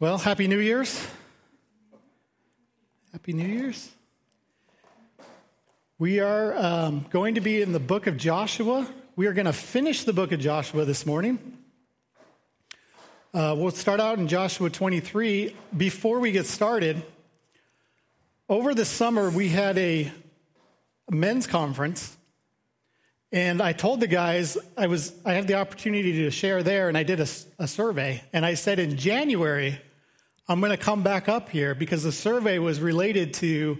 Well, Happy New Year's. Happy New Year's. We are um, going to be in the book of Joshua. We are going to finish the book of Joshua this morning. Uh, we'll start out in Joshua 23. Before we get started, over the summer we had a men's conference and I told the guys I was I had the opportunity to share there, and I did a, a survey. And I said in January I'm going to come back up here because the survey was related to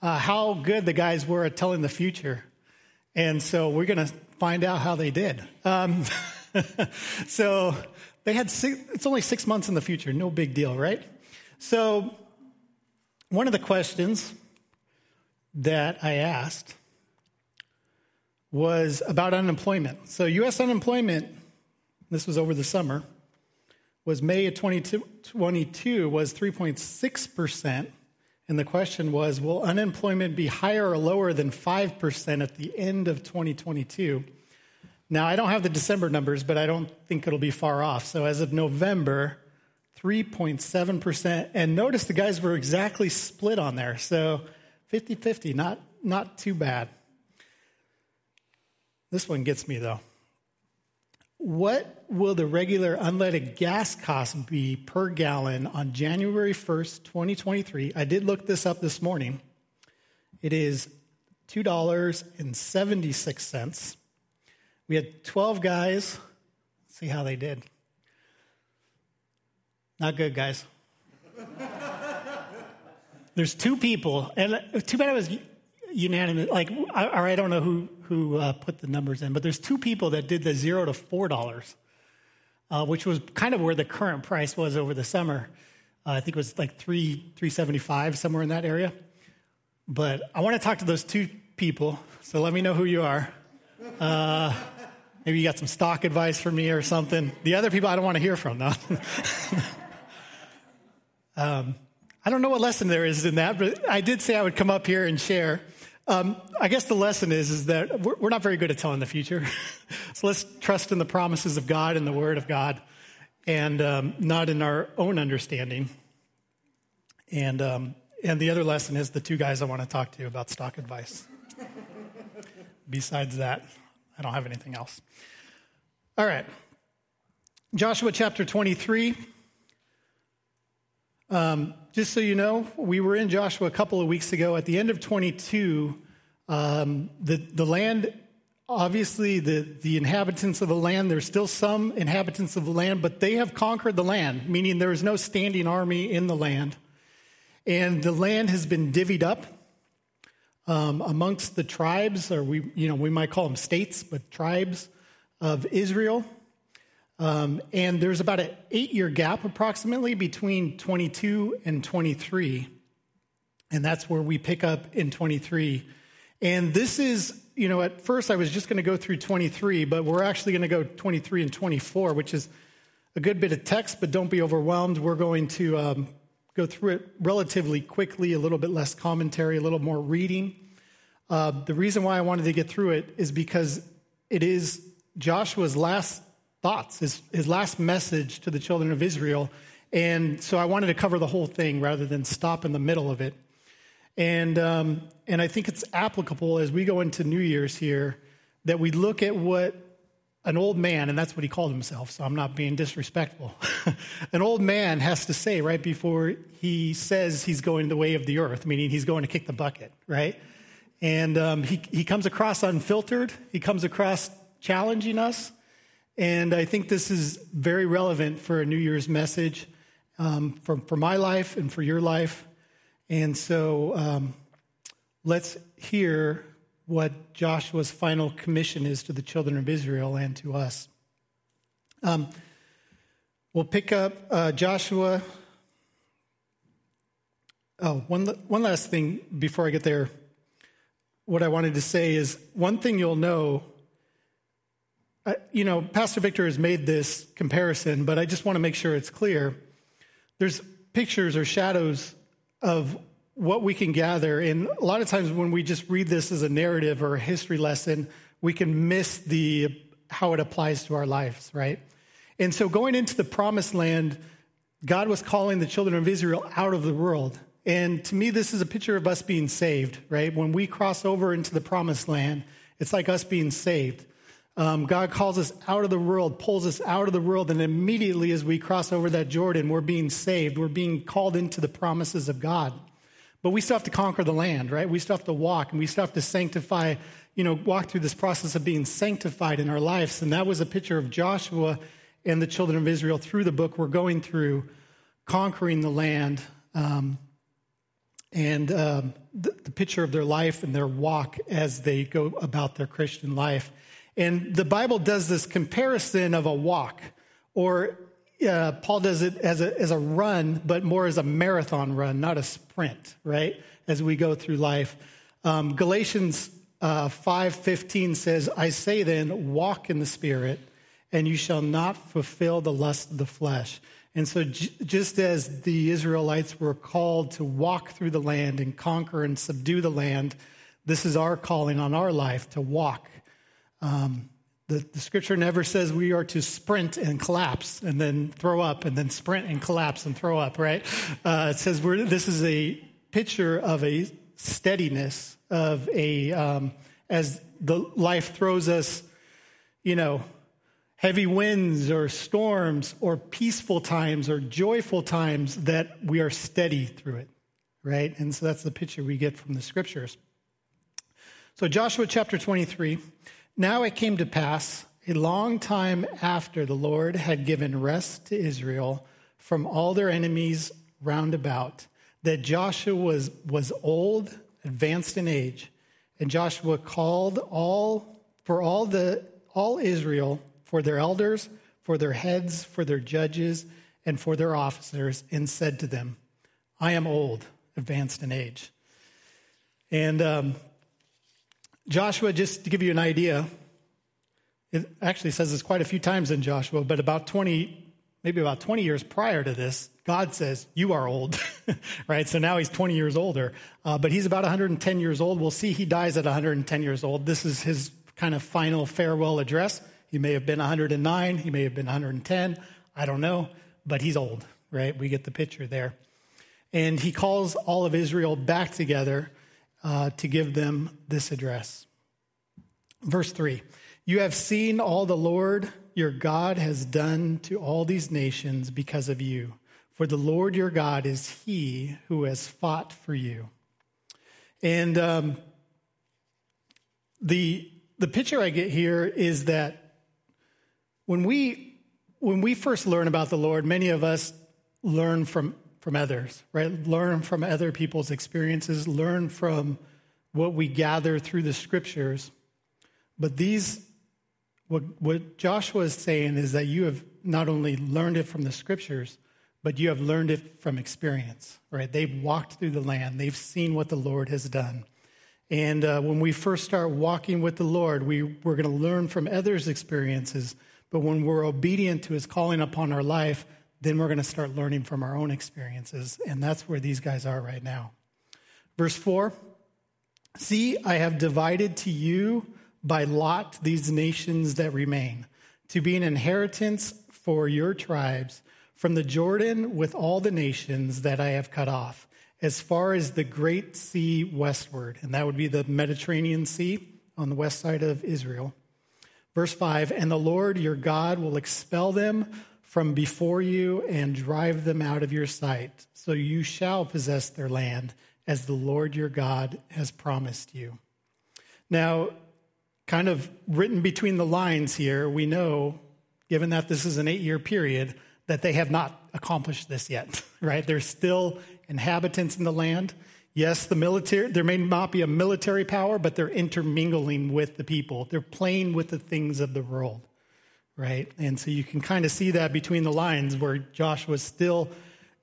uh, how good the guys were at telling the future. And so we're going to find out how they did. Um, so they had six, it's only six months in the future, no big deal, right? So one of the questions that I asked was about unemployment. So U.S. unemployment, this was over the summer, was May of 2022 was 3.6%. And the question was Will unemployment be higher or lower than 5% at the end of 2022? Now, I don't have the December numbers, but I don't think it'll be far off. So, as of November, 3.7%. And notice the guys were exactly split on there. So, 50 50, not, not too bad. This one gets me, though. What will the regular unleaded gas cost be per gallon on January 1st, 2023? I did look this up this morning. It is $2.76. We had 12 guys. Let's see how they did. Not good, guys. There's two people, and uh, too bad it was unanimous. Like, or I don't know who who uh, put the numbers in, but there's two people that did the zero to four dollars, uh, which was kind of where the current price was over the summer. Uh, I think it was like three three seventy five somewhere in that area. But I want to talk to those two people, so let me know who you are. Uh, maybe you got some stock advice for me or something. The other people I don't want to hear from though. um, I don't know what lesson there is in that, but I did say I would come up here and share. Um, I guess the lesson is, is that we're, we're not very good at telling the future. so let's trust in the promises of God and the Word of God and um, not in our own understanding. And, um, and the other lesson is the two guys I want to talk to you about stock advice. Besides that, I don't have anything else. All right. Joshua chapter 23. Um, just so you know, we were in Joshua a couple of weeks ago. At the end of 22, um, the, the land, obviously, the, the inhabitants of the land, there's still some inhabitants of the land, but they have conquered the land, meaning there is no standing army in the land. And the land has been divvied up um, amongst the tribes, or we, you know, we might call them states, but tribes of Israel. Um, and there's about an eight year gap approximately between 22 and 23. And that's where we pick up in 23. And this is, you know, at first I was just going to go through 23, but we're actually going to go 23 and 24, which is a good bit of text, but don't be overwhelmed. We're going to um, go through it relatively quickly, a little bit less commentary, a little more reading. Uh, the reason why I wanted to get through it is because it is Joshua's last thoughts, his, his last message to the children of Israel. And so I wanted to cover the whole thing rather than stop in the middle of it. And, um, and I think it's applicable as we go into New Year's here that we look at what an old man, and that's what he called himself, so I'm not being disrespectful. an old man has to say right before he says he's going the way of the earth, meaning he's going to kick the bucket, right? And um, he, he comes across unfiltered, he comes across challenging us, and I think this is very relevant for a New Year's message um, for, for my life and for your life. And so um, let's hear what Joshua's final commission is to the children of Israel and to us. Um, we'll pick up uh, Joshua. Oh, one, one last thing before I get there. What I wanted to say is one thing you'll know uh, you know, Pastor Victor has made this comparison, but I just want to make sure it's clear. There's pictures or shadows of what we can gather. And a lot of times when we just read this as a narrative or a history lesson, we can miss the how it applies to our lives, right? And so going into the promised land, God was calling the children of Israel out of the world. And to me, this is a picture of us being saved, right? When we cross over into the promised land, it's like us being saved. Um, God calls us out of the world, pulls us out of the world, and immediately as we cross over that Jordan, we're being saved. We're being called into the promises of God. But we still have to conquer the land, right? We still have to walk and we still have to sanctify, you know, walk through this process of being sanctified in our lives. And that was a picture of Joshua and the children of Israel through the book we're going through, conquering the land. Um, and um, the, the picture of their life and their walk as they go about their Christian life. And the Bible does this comparison of a walk, or uh, Paul does it as a, as a run, but more as a marathon run, not a sprint, right? As we go through life. Um, Galatians uh, 5.15 says, I say then, walk in the Spirit, and you shall not fulfill the lust of the flesh. And so, j- just as the Israelites were called to walk through the land and conquer and subdue the land, this is our calling on our life to walk um, the, the, scripture never says we are to sprint and collapse and then throw up and then sprint and collapse and throw up, right? Uh, it says this is a picture of a steadiness, of a, um, as the life throws us, you know, heavy winds or storms or peaceful times or joyful times, that we are steady through it, right? And so that's the picture we get from the scriptures. So, Joshua chapter 23. Now it came to pass a long time after the Lord had given rest to Israel from all their enemies round about that Joshua was, was old, advanced in age. And Joshua called all for all the all Israel, for their elders, for their heads, for their judges, and for their officers, and said to them, I am old, advanced in age. And um, Joshua, just to give you an idea, it actually says this quite a few times in Joshua, but about 20, maybe about 20 years prior to this, God says, You are old, right? So now he's 20 years older, uh, but he's about 110 years old. We'll see he dies at 110 years old. This is his kind of final farewell address. He may have been 109, he may have been 110, I don't know, but he's old, right? We get the picture there. And he calls all of Israel back together uh, to give them this address. Verse 3 You have seen all the Lord your God has done to all these nations because of you. For the Lord your God is he who has fought for you. And um, the, the picture I get here is that when we, when we first learn about the Lord, many of us learn from from others, right? Learn from other people's experiences, learn from what we gather through the scriptures. But these, what, what Joshua is saying is that you have not only learned it from the scriptures, but you have learned it from experience, right? They've walked through the land, they've seen what the Lord has done. And uh, when we first start walking with the Lord, we, we're going to learn from others' experiences. But when we're obedient to his calling upon our life, then we're going to start learning from our own experiences. And that's where these guys are right now. Verse 4 See, I have divided to you by lot these nations that remain, to be an inheritance for your tribes from the Jordan with all the nations that I have cut off, as far as the great sea westward. And that would be the Mediterranean Sea on the west side of Israel. Verse 5 And the Lord your God will expel them from before you and drive them out of your sight. So you shall possess their land as the Lord your God has promised you. Now, kind of written between the lines here, we know, given that this is an eight year period, that they have not accomplished this yet, right? There's still inhabitants in the land. Yes, the military, there may not be a military power, but they're intermingling with the people. They're playing with the things of the world right? And so you can kind of see that between the lines where Josh was still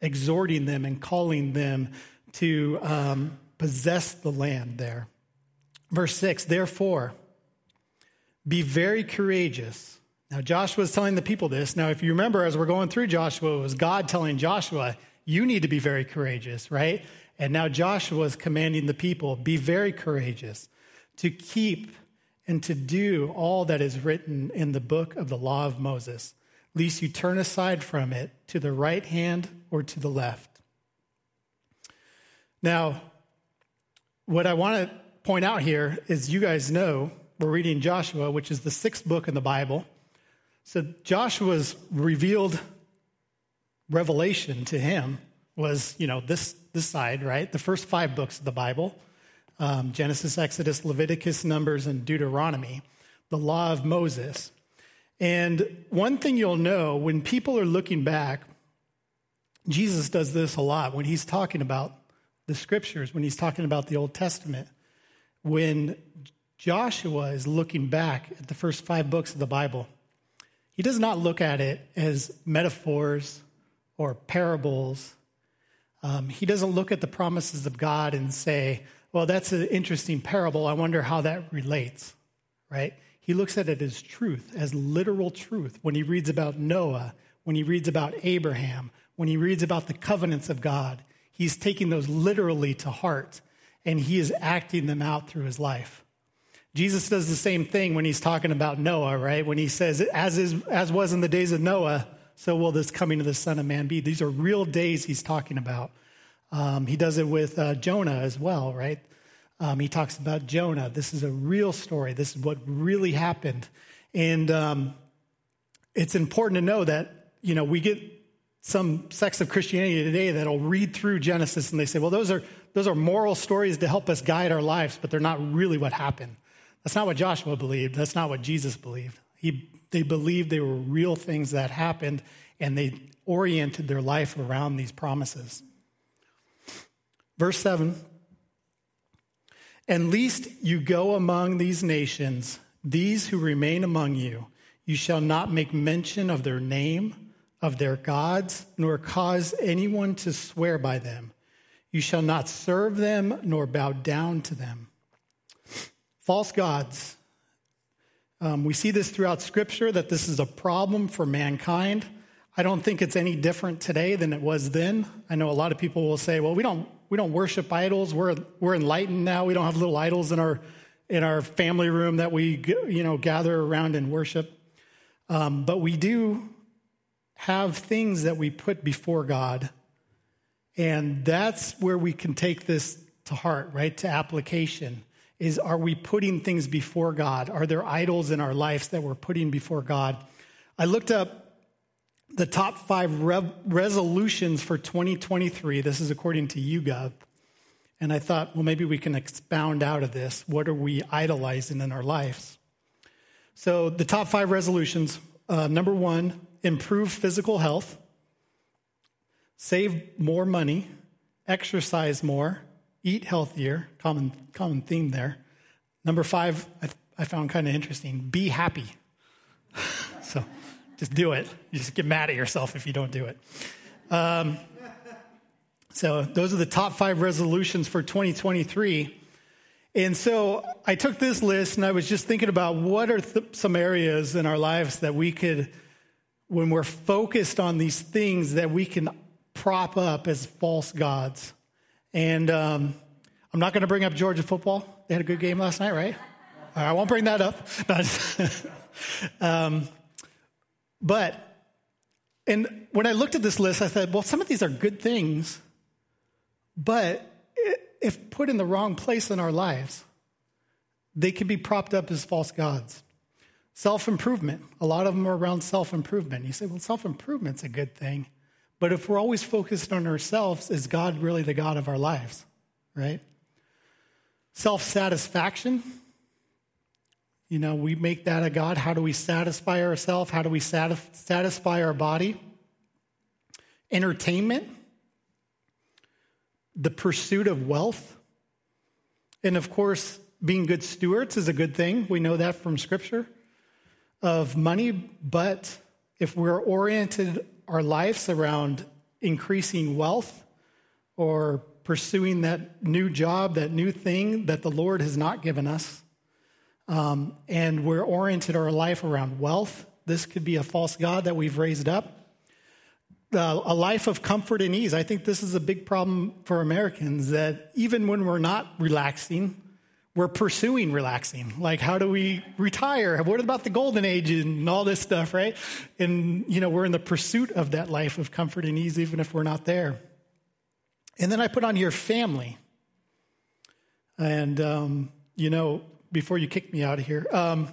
exhorting them and calling them to um, possess the land there. Verse 6 Therefore, be very courageous. Now, Joshua was telling the people this. Now, if you remember, as we're going through Joshua, it was God telling Joshua, You need to be very courageous, right? And now Joshua is commanding the people, Be very courageous to keep and to do all that is written in the book of the law of Moses, lest you turn aside from it to the right hand or to the left. Now, what I want to point out here is you guys know we're reading Joshua, which is the sixth book in the Bible. So Joshua's revealed revelation to him was, you know, this, this side, right? The first five books of the Bible um, Genesis, Exodus, Leviticus, Numbers, and Deuteronomy, the law of Moses. And one thing you'll know when people are looking back, Jesus does this a lot when he's talking about the scriptures, when he's talking about the Old Testament. When Joshua is looking back at the first five books of the Bible, he does not look at it as metaphors or parables. Um, he doesn't look at the promises of God and say, well, that's an interesting parable. I wonder how that relates, right? He looks at it as truth, as literal truth. When he reads about Noah, when he reads about Abraham, when he reads about the covenants of God, he's taking those literally to heart and he is acting them out through his life. Jesus does the same thing when he's talking about Noah, right? When he says, as, is, as was in the days of Noah, so will this coming of the Son of Man be. These are real days he's talking about. Um, he does it with uh, Jonah as well, right? Um, he talks about Jonah. This is a real story. This is what really happened. And um, it's important to know that, you know, we get some sects of Christianity today that'll read through Genesis and they say, well, those are, those are moral stories to help us guide our lives, but they're not really what happened. That's not what Joshua believed. That's not what Jesus believed. He, they believed they were real things that happened and they oriented their life around these promises. Verse 7 And least you go among these nations, these who remain among you, you shall not make mention of their name, of their gods, nor cause anyone to swear by them. You shall not serve them, nor bow down to them. False gods. Um, we see this throughout Scripture that this is a problem for mankind. I don't think it's any different today than it was then. I know a lot of people will say, well, we don't we don't worship idols. We're, we're enlightened now. We don't have little idols in our, in our family room that we you know, gather around and worship. Um, but we do have things that we put before God. And that's where we can take this to heart, right? To application. Is are we putting things before God? Are there idols in our lives that we're putting before God? I looked up the top five re- resolutions for 2023. This is according to YouGov. And I thought, well, maybe we can expound out of this. What are we idolizing in our lives? So, the top five resolutions uh, number one, improve physical health, save more money, exercise more, eat healthier. Common, common theme there. Number five, I, I found kind of interesting be happy. just do it. You just get mad at yourself if you don't do it. Um, so, those are the top five resolutions for 2023. And so I took this list and I was just thinking about what are th- some areas in our lives that we could, when we're focused on these things, that we can prop up as false gods. And um, I'm not going to bring up Georgia football. They had a good game last night, right? I won't bring that up. um, but, and when I looked at this list, I said, well, some of these are good things, but if put in the wrong place in our lives, they can be propped up as false gods. Self improvement, a lot of them are around self improvement. You say, well, self improvement's a good thing. But if we're always focused on ourselves, is God really the God of our lives? Right? Self satisfaction, you know, we make that a God. How do we satisfy ourselves? How do we satisfy our body? Entertainment, the pursuit of wealth. And of course, being good stewards is a good thing. We know that from Scripture of money. But if we're oriented our lives around increasing wealth or pursuing that new job, that new thing that the Lord has not given us, um, and we're oriented our life around wealth. This could be a false God that we've raised up. Uh, a life of comfort and ease. I think this is a big problem for Americans that even when we're not relaxing, we're pursuing relaxing. Like, how do we retire? What about the golden age and all this stuff, right? And, you know, we're in the pursuit of that life of comfort and ease, even if we're not there. And then I put on here family. And, um, you know, before you kick me out of here, um,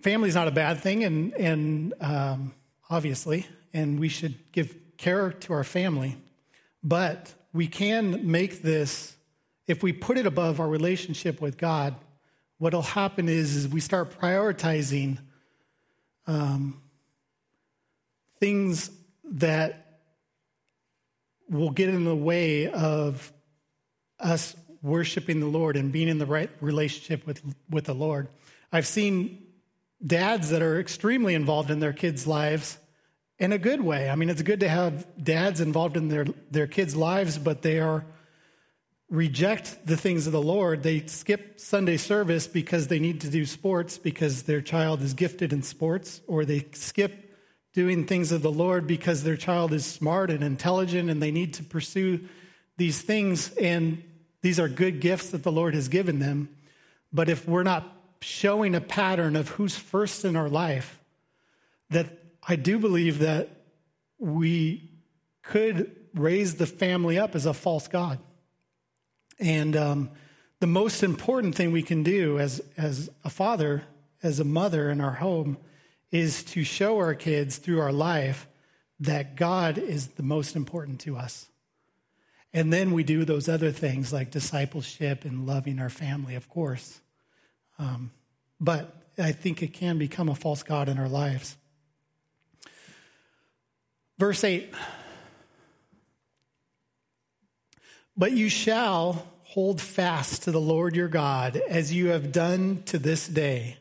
family is not a bad thing, and, and um, obviously, and we should give care to our family. But we can make this, if we put it above our relationship with God, what'll happen is, is we start prioritizing um, things that will get in the way of us worshiping the Lord and being in the right relationship with, with the Lord. I've seen dads that are extremely involved in their kids' lives in a good way. I mean, it's good to have dads involved in their, their kids' lives, but they are reject the things of the Lord. They skip Sunday service because they need to do sports because their child is gifted in sports, or they skip doing things of the Lord because their child is smart and intelligent and they need to pursue these things. And these are good gifts that the Lord has given them. But if we're not showing a pattern of who's first in our life, that I do believe that we could raise the family up as a false God. And um, the most important thing we can do as, as a father, as a mother in our home, is to show our kids through our life that God is the most important to us. And then we do those other things like discipleship and loving our family, of course. Um, but I think it can become a false God in our lives. Verse 8 But you shall hold fast to the Lord your God as you have done to this day.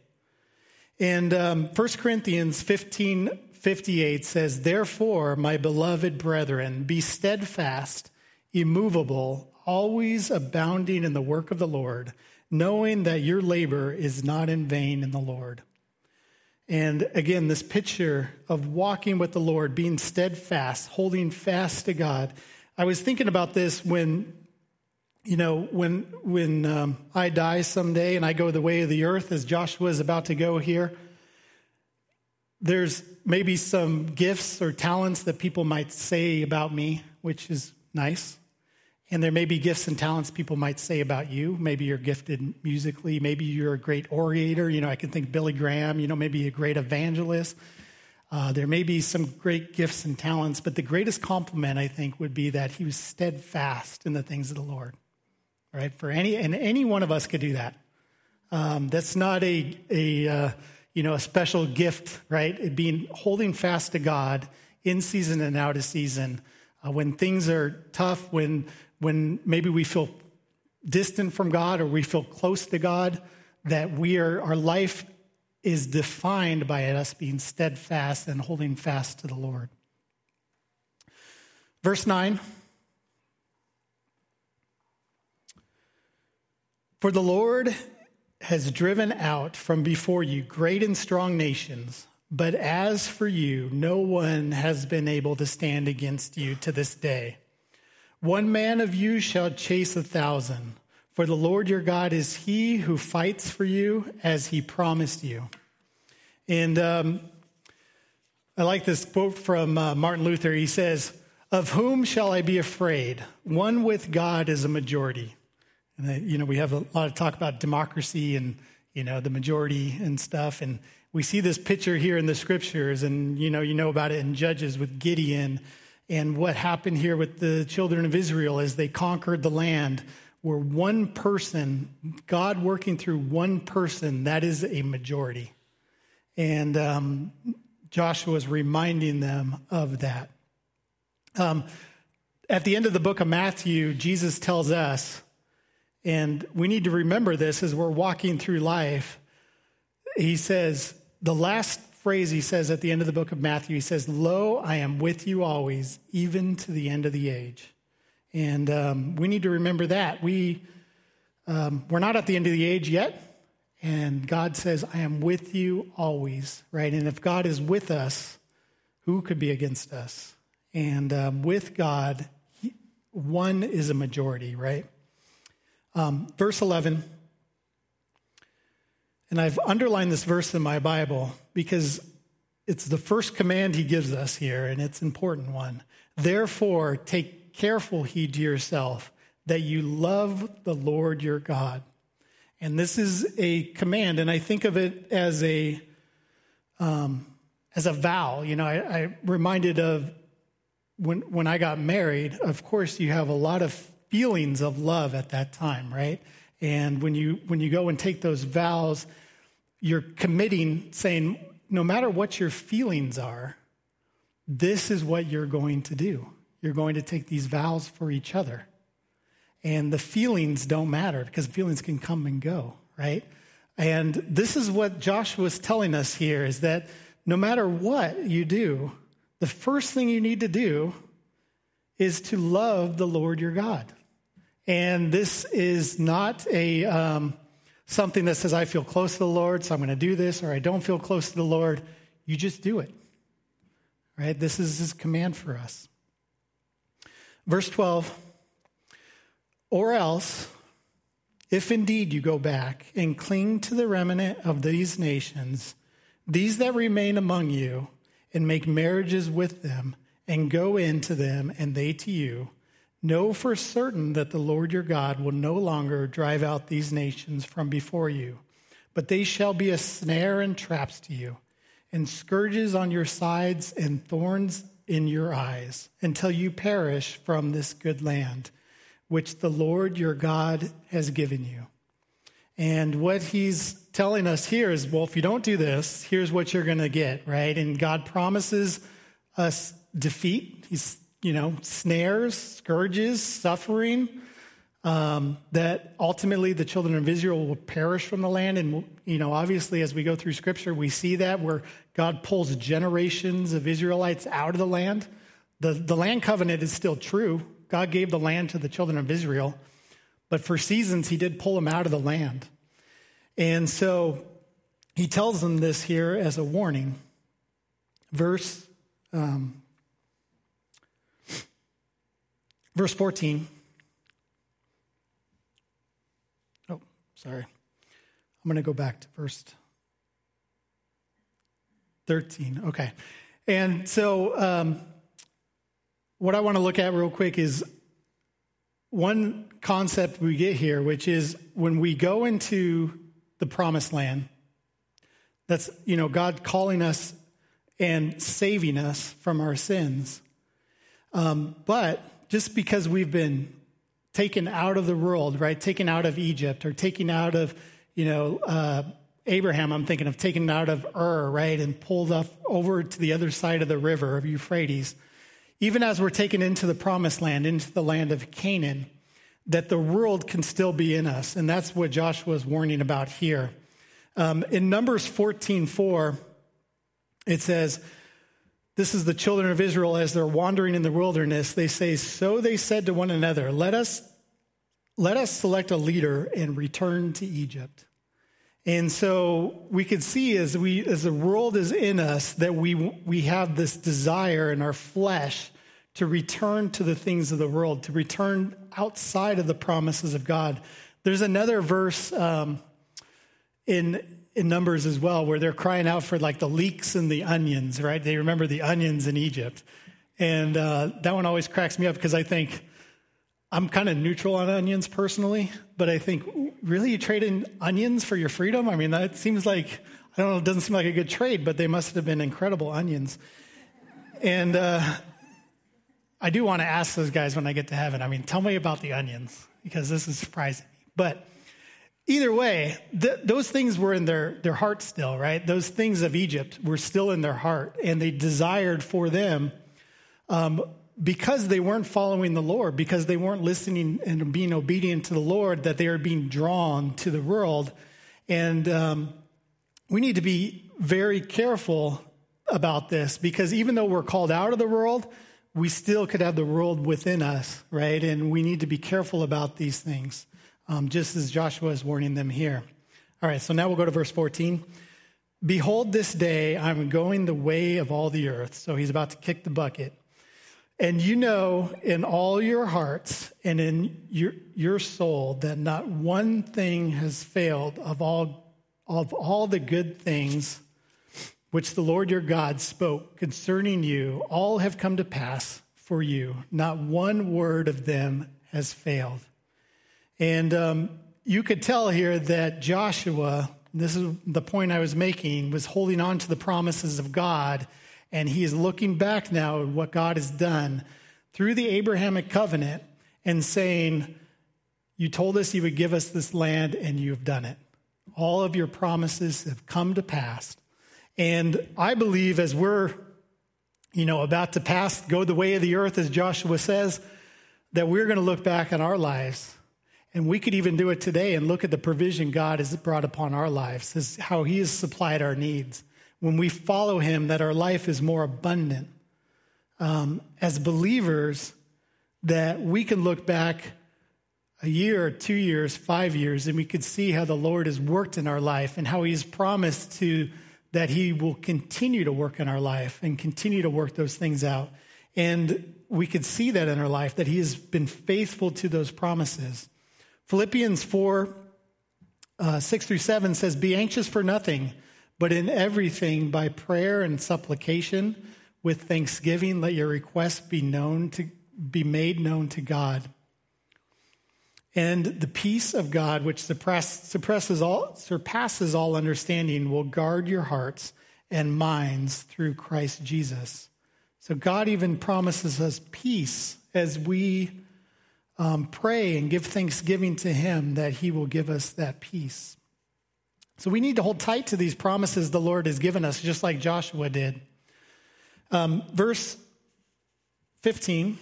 And um, 1 Corinthians 15 58 says, Therefore, my beloved brethren, be steadfast, immovable, always abounding in the work of the Lord, knowing that your labor is not in vain in the Lord. And again, this picture of walking with the Lord, being steadfast, holding fast to God. I was thinking about this when, you know, when when um, I die someday and I go the way of the earth, as Joshua is about to go here. There's maybe some gifts or talents that people might say about me, which is nice. And there may be gifts and talents people might say about you. Maybe you're gifted musically. Maybe you're a great orator. You know, I can think Billy Graham, you know, maybe a great evangelist. Uh, there may be some great gifts and talents, but the greatest compliment, I think, would be that he was steadfast in the things of the Lord. Right? For any, and any one of us could do that. Um, that's not a, a uh, you know, a special gift, right? It being holding fast to God in season and out of season. Uh, when things are tough, when when maybe we feel distant from God or we feel close to God, that we are, our life is defined by us being steadfast and holding fast to the Lord. Verse 9 For the Lord has driven out from before you great and strong nations, but as for you, no one has been able to stand against you to this day. One man of you shall chase a thousand, for the Lord your God is he who fights for you as he promised you. And um, I like this quote from uh, Martin Luther. He says, Of whom shall I be afraid? One with God is a majority. And, uh, you know, we have a lot of talk about democracy and, you know, the majority and stuff. And we see this picture here in the scriptures, and, you know, you know about it in Judges with Gideon and what happened here with the children of Israel as they conquered the land, where one person, God working through one person, that is a majority. And um, Joshua is reminding them of that. Um, at the end of the book of Matthew, Jesus tells us, and we need to remember this as we're walking through life. He says, the last phrase he says at the end of the book of Matthew. He says, Lo, I am with you always, even to the end of the age. And um, we need to remember that. We, um, we're not at the end of the age yet. And God says, I am with you always, right? And if God is with us, who could be against us? And um, with God, one is a majority, right? Um, verse 11 And I've underlined this verse in my Bible because it's the first command he gives us here, and it's an important one. Therefore, take careful heed to yourself that you love the Lord your God. And this is a command, and I think of it as a um, as a vow. You know, I, I reminded of when when I got married. Of course, you have a lot of feelings of love at that time, right? And when you when you go and take those vows, you're committing, saying, no matter what your feelings are, this is what you're going to do. You're going to take these vows for each other. And the feelings don't matter because feelings can come and go, right? And this is what Joshua is telling us here is that no matter what you do, the first thing you need to do is to love the Lord your God. And this is not a um, something that says I feel close to the Lord, so I'm going to do this, or I don't feel close to the Lord. You just do it. Right? This is his command for us. Verse 12 or else, if indeed you go back and cling to the remnant of these nations, these that remain among you, and make marriages with them, and go into them, and they to you, know for certain that the Lord your God will no longer drive out these nations from before you, but they shall be a snare and traps to you, and scourges on your sides, and thorns in your eyes, until you perish from this good land which the Lord your God has given you. And what he's telling us here is well, if you don't do this, here's what you're going to get, right? And God promises us defeat. He's, you know, snares, scourges, suffering, um, that ultimately the children of Israel will perish from the land. And, you know, obviously, as we go through scripture, we see that where God pulls generations of Israelites out of the land. The, the land covenant is still true. God gave the land to the children of Israel, but for seasons he did pull them out of the land. And so he tells them this here as a warning. Verse um, verse 14. Oh, sorry. I'm going to go back to verse 13. Okay. And so um, what I want to look at real quick is one concept we get here, which is when we go into the promised land, that's, you know, God calling us and saving us from our sins. Um, but just because we've been taken out of the world, right, taken out of Egypt or taken out of, you know, uh, Abraham, I'm thinking of taken out of Ur, right, and pulled up over to the other side of the river of Euphrates even as we're taken into the promised land, into the land of Canaan, that the world can still be in us. And that's what Joshua is warning about here. Um, in Numbers 14 4, it says, This is the children of Israel as they're wandering in the wilderness. They say, So they said to one another, Let us, let us select a leader and return to Egypt. And so we can see as we as the world is in us that we we have this desire in our flesh to return to the things of the world, to return outside of the promises of God. There's another verse um, in in Numbers as well where they're crying out for like the leeks and the onions, right? They remember the onions in Egypt, and uh, that one always cracks me up because I think I'm kind of neutral on onions personally, but I think, really, you trade in onions for your freedom? I mean, that seems like, I don't know, it doesn't seem like a good trade, but they must have been incredible onions. And uh, I do want to ask those guys when I get to heaven, I mean, tell me about the onions, because this is surprising. But either way, th- those things were in their, their heart still, right? Those things of Egypt were still in their heart, and they desired for them um, because they weren't following the Lord, because they weren't listening and being obedient to the Lord, that they are being drawn to the world. And um, we need to be very careful about this because even though we're called out of the world, we still could have the world within us, right? And we need to be careful about these things, um, just as Joshua is warning them here. All right, so now we'll go to verse 14. Behold, this day I'm going the way of all the earth. So he's about to kick the bucket. And you know in all your hearts and in your, your soul that not one thing has failed of all of all the good things which the Lord your God spoke concerning you, all have come to pass for you. Not one word of them has failed. And um, you could tell here that Joshua, this is the point I was making, was holding on to the promises of God. And he is looking back now at what God has done through the Abrahamic covenant and saying, You told us you would give us this land, and you have done it. All of your promises have come to pass. And I believe as we're, you know, about to pass, go the way of the earth, as Joshua says, that we're going to look back on our lives. And we could even do it today and look at the provision God has brought upon our lives, as how He has supplied our needs. When we follow Him, that our life is more abundant. Um, as believers, that we can look back a year, two years, five years, and we could see how the Lord has worked in our life and how He's promised to that He will continue to work in our life and continue to work those things out. And we could see that in our life, that He has been faithful to those promises. Philippians 4 uh, 6 through 7 says, Be anxious for nothing, but in everything by prayer and supplication with thanksgiving, let your requests be known to be made known to God. And the peace of God, which suppresses all, surpasses all understanding, will guard your hearts and minds through Christ Jesus. So God even promises us peace as we um, pray and give thanksgiving to Him that He will give us that peace. So we need to hold tight to these promises the Lord has given us, just like Joshua did. Um, verse 15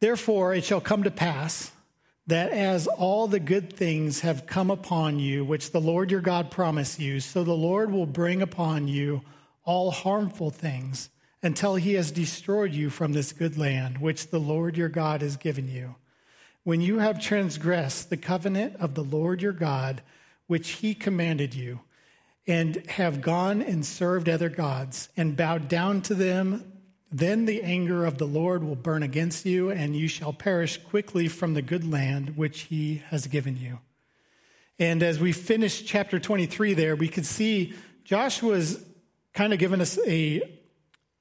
Therefore, it shall come to pass that as all the good things have come upon you, which the Lord your God promised you, so the Lord will bring upon you all harmful things until he has destroyed you from this good land, which the Lord your God has given you. When you have transgressed the covenant of the Lord your God, which he commanded you, and have gone and served other gods, and bowed down to them then the anger of the Lord will burn against you, and you shall perish quickly from the good land which he has given you. And as we finish chapter 23 there, we could see Joshua's kind of given us a,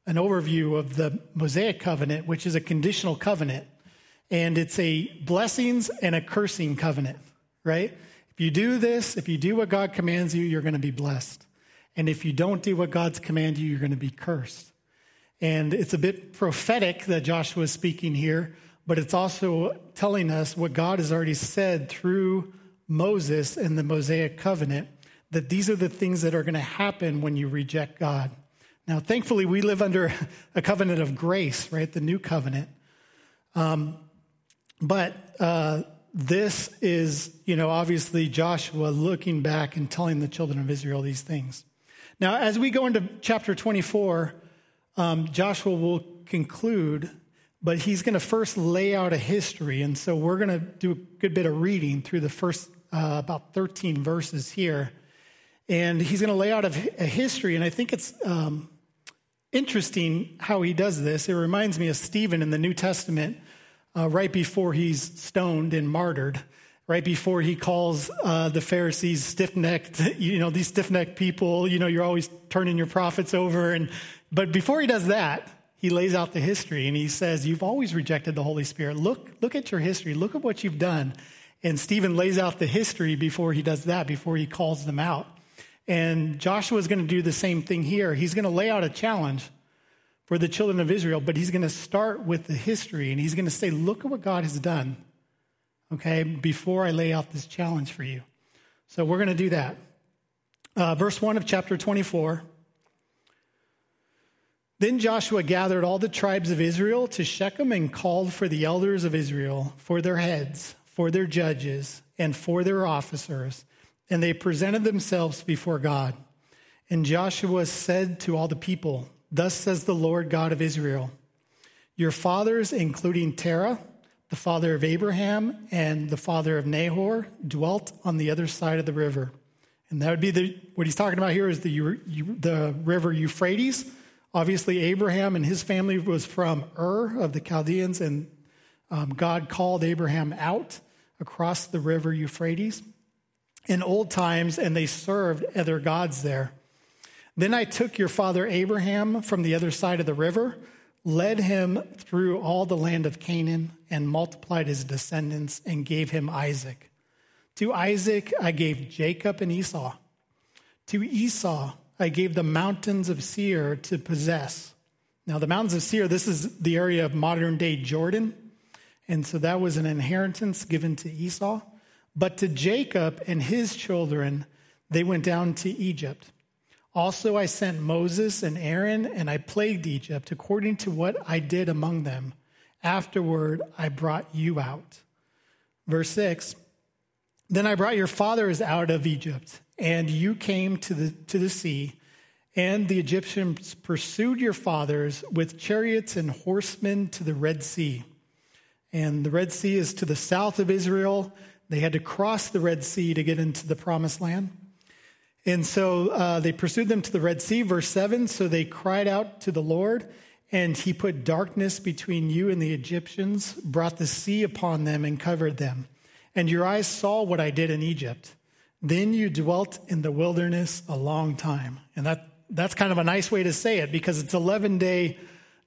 an overview of the Mosaic covenant, which is a conditional covenant. And it's a blessings and a cursing covenant, right? If you do this, if you do what God commands you, you're going to be blessed. And if you don't do what God's commanded you, you're going to be cursed. And it's a bit prophetic that Joshua is speaking here, but it's also telling us what God has already said through Moses and the Mosaic covenant that these are the things that are going to happen when you reject God. Now, thankfully, we live under a covenant of grace, right? The new covenant. Um, but uh, this is, you know, obviously Joshua looking back and telling the children of Israel these things. Now, as we go into chapter 24, um, Joshua will conclude, but he's going to first lay out a history. And so we're going to do a good bit of reading through the first uh, about 13 verses here. And he's going to lay out a, history. And I think it's um, interesting how he does this. It reminds me of Stephen in the New Testament, uh, right before he's stoned and martyred right before he calls uh, the Pharisees stiff necked, you know, these stiff necked people, you know, you're always turning your prophets over and but before he does that, he lays out the history and he says, You've always rejected the Holy Spirit. Look, look at your history. Look at what you've done. And Stephen lays out the history before he does that, before he calls them out. And Joshua is going to do the same thing here. He's going to lay out a challenge for the children of Israel, but he's going to start with the history and he's going to say, Look at what God has done, okay, before I lay out this challenge for you. So we're going to do that. Uh, verse 1 of chapter 24. Then Joshua gathered all the tribes of Israel to Shechem and called for the elders of Israel, for their heads, for their judges, and for their officers. And they presented themselves before God. And Joshua said to all the people, Thus says the Lord God of Israel Your fathers, including Terah, the father of Abraham, and the father of Nahor, dwelt on the other side of the river. And that would be the, what he's talking about here is the, the river Euphrates Obviously, Abraham and his family was from Ur of the Chaldeans, and um, God called Abraham out across the river Euphrates. In old times, and they served other gods there. Then I took your father Abraham from the other side of the river, led him through all the land of Canaan, and multiplied his descendants, and gave him Isaac. To Isaac I gave Jacob and Esau. To Esau I gave the mountains of Seir to possess. Now, the mountains of Seir, this is the area of modern day Jordan. And so that was an inheritance given to Esau. But to Jacob and his children, they went down to Egypt. Also, I sent Moses and Aaron, and I plagued Egypt according to what I did among them. Afterward, I brought you out. Verse 6 Then I brought your fathers out of Egypt, and you came to the, to the sea, and the Egyptians pursued your fathers with chariots and horsemen to the Red Sea. And the Red Sea is to the south of Israel. They had to cross the Red Sea to get into the promised land. And so uh, they pursued them to the Red Sea, verse 7. So they cried out to the Lord, and he put darkness between you and the Egyptians, brought the sea upon them, and covered them. And your eyes saw what I did in Egypt. Then you dwelt in the wilderness a long time. And that, that's kind of a nice way to say it because it's 11 day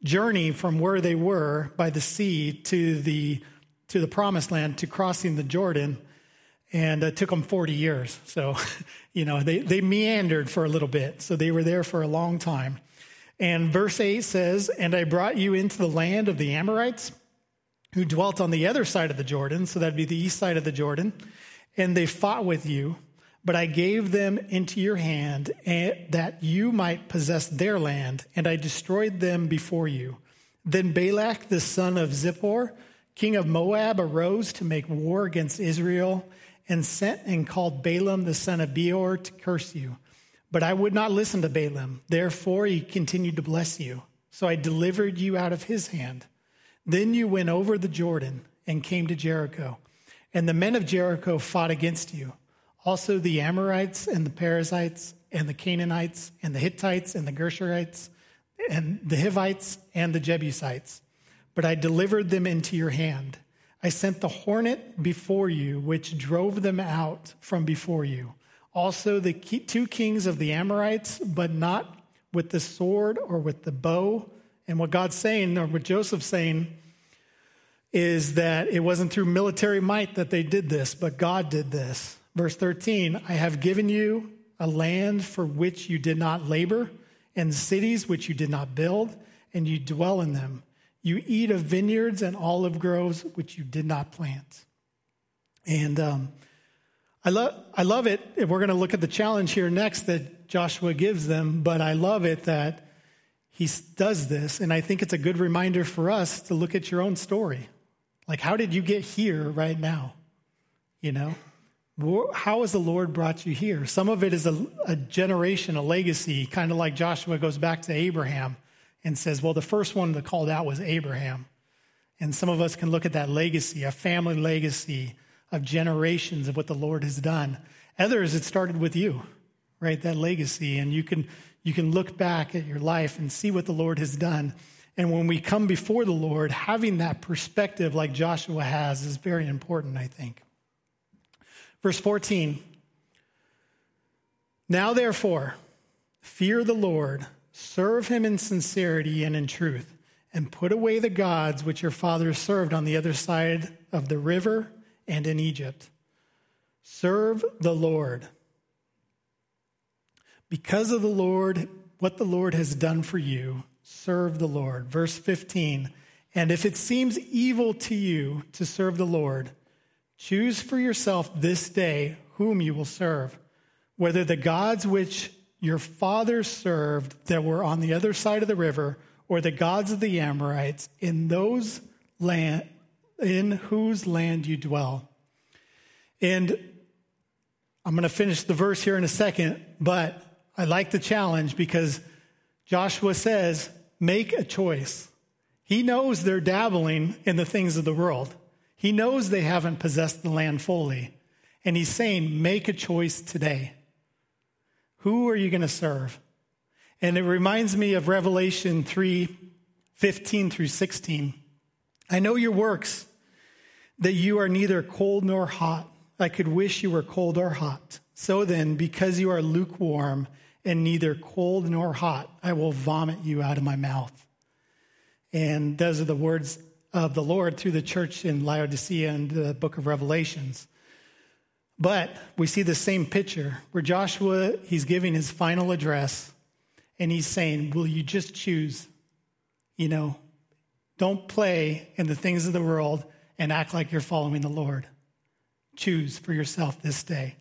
journey from where they were by the sea to the, to the promised land, to crossing the Jordan and it took them 40 years. So, you know, they, they meandered for a little bit. So they were there for a long time. And verse 8 says, And I brought you into the land of the Amorites who dwelt on the other side of the Jordan. So that'd be the east side of the Jordan. And they fought with you, but I gave them into your hand eh, that you might possess their land, and I destroyed them before you. Then Balak, the son of Zippor, king of Moab, arose to make war against Israel and sent and called Balaam the son of Beor to curse you. But I would not listen to Balaam. Therefore, he continued to bless you. So I delivered you out of his hand. Then you went over the Jordan and came to Jericho. And the men of Jericho fought against you. Also, the Amorites and the Perizzites and the Canaanites and the Hittites and the Girgashites and the Hivites and the Jebusites. But I delivered them into your hand I sent the hornet before you, which drove them out from before you. Also, the two kings of the Amorites, but not with the sword or with the bow. And what God's saying, or what Joseph's saying, is that it wasn't through military might that they did this, but God did this. Verse 13 I have given you a land for which you did not labor, and cities which you did not build, and you dwell in them. You eat of vineyards and olive groves which you did not plant. And um, I, love, I love it. We're going to look at the challenge here next that Joshua gives them, but I love it that he does this. And I think it's a good reminder for us to look at your own story. Like, how did you get here right now? You know? How has the Lord brought you here? Some of it is a, a generation, a legacy, kind of like Joshua goes back to Abraham and says, well, the first one that called out was Abraham. And some of us can look at that legacy, a family legacy of generations of what the Lord has done. Others, it started with you, right? That legacy. And you can, you can look back at your life and see what the Lord has done. And when we come before the Lord, having that perspective like Joshua has is very important, I think. Verse 14 Now, therefore, fear the Lord Serve him in sincerity and in truth, and put away the gods which your fathers served on the other side of the river and in Egypt. Serve the Lord. Because of the Lord, what the Lord has done for you, serve the Lord. Verse 15 And if it seems evil to you to serve the Lord, choose for yourself this day whom you will serve, whether the gods which your fathers served that were on the other side of the river, or the gods of the Amorites, in those land, in whose land you dwell. And I'm going to finish the verse here in a second, but I like the challenge because Joshua says, make a choice. He knows they're dabbling in the things of the world. He knows they haven't possessed the land fully. And he's saying, make a choice today. Who are you going to serve? And it reminds me of Revelation 3 15 through 16. I know your works, that you are neither cold nor hot. I could wish you were cold or hot. So then, because you are lukewarm and neither cold nor hot, I will vomit you out of my mouth. And those are the words of the Lord through the church in Laodicea and the book of Revelations. But we see the same picture where Joshua, he's giving his final address and he's saying, Will you just choose? You know, don't play in the things of the world and act like you're following the Lord. Choose for yourself this day.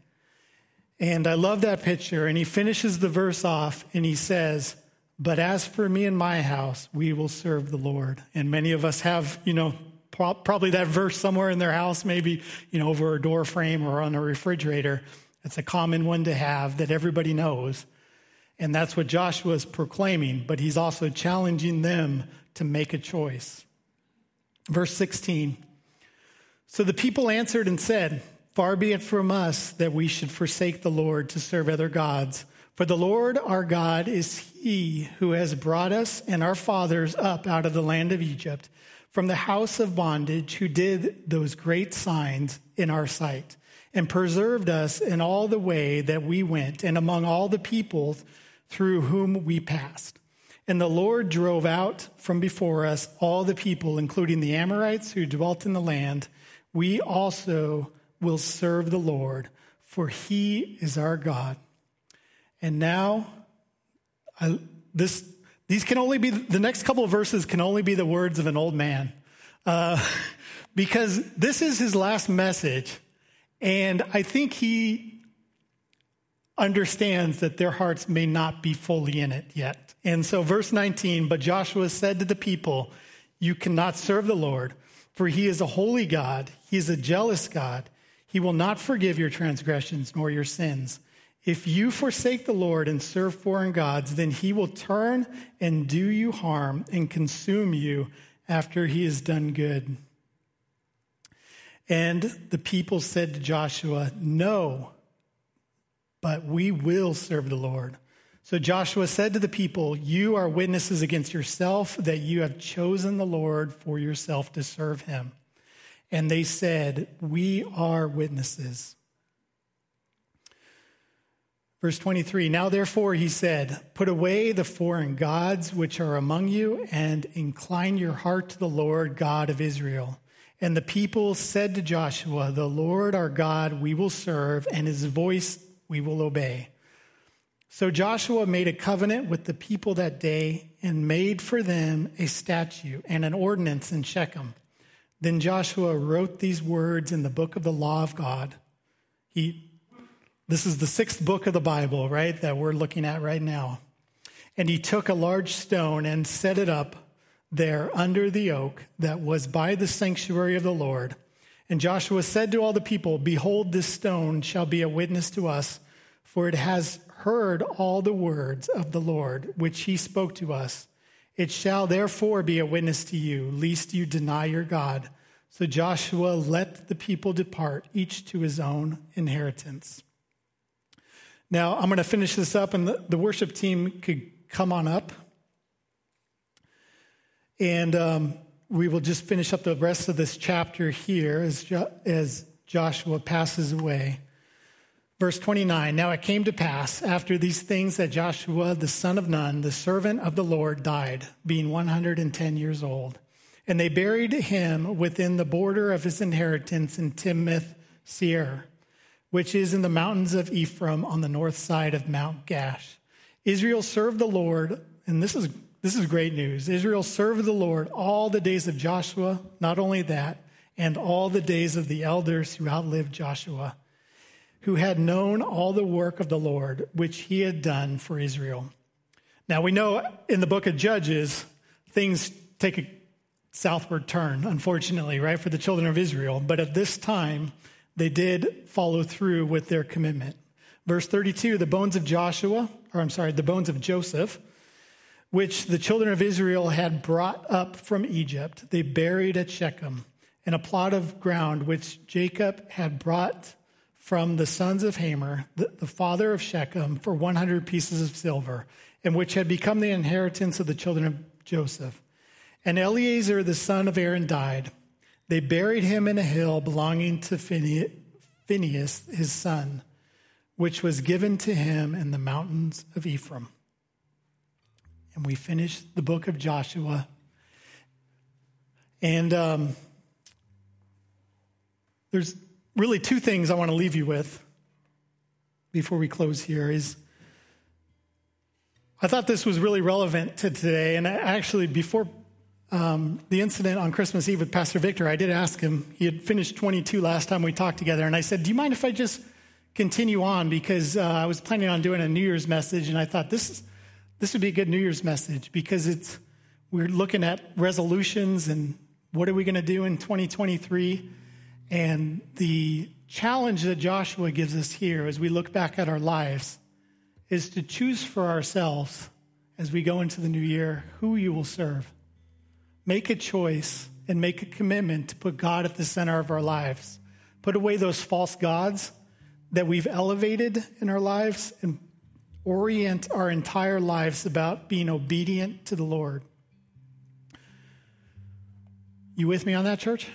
And I love that picture. And he finishes the verse off and he says, But as for me and my house, we will serve the Lord. And many of us have, you know, probably that verse somewhere in their house, maybe, you know, over a door frame or on a refrigerator. It's a common one to have that everybody knows. And that's what Joshua is proclaiming, but he's also challenging them to make a choice. Verse 16 So the people answered and said, Far be it from us that we should forsake the Lord to serve other gods. For the Lord our God is he who has brought us and our fathers up out of the land of Egypt, from the house of bondage, who did those great signs in our sight, and preserved us in all the way that we went, and among all the peoples through whom we passed. And the Lord drove out from before us all the people, including the Amorites who dwelt in the land. We also will serve the Lord, for he is our God. And now, I, this, these can only be, the next couple of verses can only be the words of an old man. Uh, because this is his last message. And I think he understands that their hearts may not be fully in it yet. And so, verse 19, but Joshua said to the people, You cannot serve the Lord, for he is a holy God, he is a jealous God. He will not forgive your transgressions nor your sins. If you forsake the Lord and serve foreign gods, then he will turn and do you harm and consume you after he has done good. And the people said to Joshua, No, but we will serve the Lord. So Joshua said to the people, You are witnesses against yourself that you have chosen the Lord for yourself to serve him. And they said, We are witnesses. Verse 23 Now therefore, he said, Put away the foreign gods which are among you, and incline your heart to the Lord God of Israel. And the people said to Joshua, The Lord our God we will serve, and his voice we will obey. So Joshua made a covenant with the people that day and made for them a statute and an ordinance in Shechem. Then Joshua wrote these words in the book of the law of God. He, this is the sixth book of the Bible, right, that we're looking at right now. And he took a large stone and set it up there under the oak that was by the sanctuary of the Lord. And Joshua said to all the people, Behold, this stone shall be a witness to us, for it has heard all the words of the Lord, which he spoke to us. It shall therefore be a witness to you, lest you deny your God. So Joshua let the people depart, each to his own inheritance. Now, I'm going to finish this up, and the, the worship team could come on up. And um, we will just finish up the rest of this chapter here as, jo- as Joshua passes away. Verse 29 Now it came to pass after these things that Joshua, the son of Nun, the servant of the Lord, died, being 110 years old. And they buried him within the border of his inheritance in Timnath Serah, which is in the mountains of Ephraim on the north side of Mount Gaash. Israel served the Lord, and this is this is great news. Israel served the Lord all the days of Joshua, not only that, and all the days of the elders who outlived Joshua, who had known all the work of the Lord, which he had done for Israel. Now we know in the book of Judges, things take a southward turn, unfortunately, right, for the children of Israel. But at this time, they did follow through with their commitment. Verse 32 the bones of Joshua, or I'm sorry, the bones of Joseph which the children of Israel had brought up from Egypt, they buried at Shechem, in a plot of ground which Jacob had brought from the sons of Hamor, the, the father of Shechem, for 100 pieces of silver, and which had become the inheritance of the children of Joseph. And Eleazar, the son of Aaron, died. They buried him in a hill belonging to Phinehas, his son, which was given to him in the mountains of Ephraim. And we finish the book of Joshua. And um, there's really two things I want to leave you with before we close here is I thought this was really relevant to today. And actually, before um, the incident on Christmas Eve with Pastor Victor, I did ask him. He had finished 22 last time we talked together. And I said, Do you mind if I just continue on? Because uh, I was planning on doing a New Year's message. And I thought this, is, this would be a good New Year's message because it's, we're looking at resolutions and what are we going to do in 2023. And the challenge that Joshua gives us here as we look back at our lives is to choose for ourselves as we go into the new year who you will serve. Make a choice and make a commitment to put God at the center of our lives. Put away those false gods that we've elevated in our lives and orient our entire lives about being obedient to the Lord. You with me on that, church?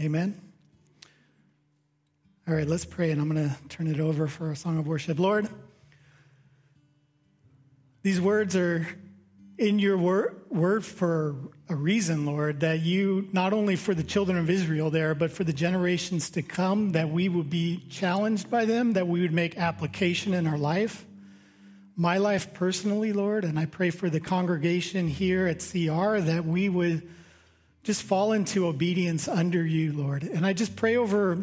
Amen. All right, let's pray, and I'm going to turn it over for a song of worship. Lord, these words are in your word, word for a reason, Lord, that you, not only for the children of Israel there, but for the generations to come, that we would be challenged by them, that we would make application in our life. My life personally, Lord, and I pray for the congregation here at CR that we would just fall into obedience under you, Lord. And I just pray over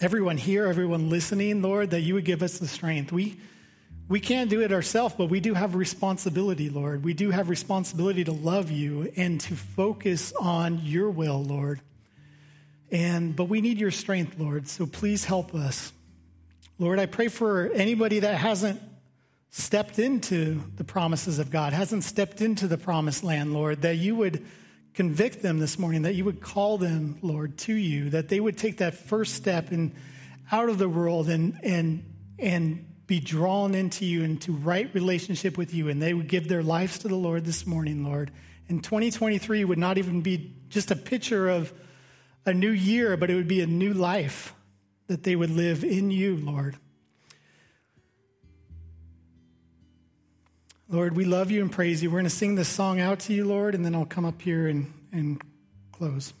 everyone here, everyone listening, Lord, that you would give us the strength. We we can't do it ourselves, but we do have responsibility, Lord. We do have responsibility to love you and to focus on your will, Lord. And but we need your strength, Lord. So please help us. Lord, I pray for anybody that hasn't stepped into the promises of God, hasn't stepped into the promised land, Lord, that you would convict them this morning, that you would call them, Lord, to you, that they would take that first step and out of the world and and and be drawn into you into right relationship with you and they would give their lives to the Lord this morning, Lord. And 2023 would not even be just a picture of a new year, but it would be a new life that they would live in you, Lord. Lord, we love you and praise you. We're going to sing this song out to you, Lord, and then I'll come up here and, and close.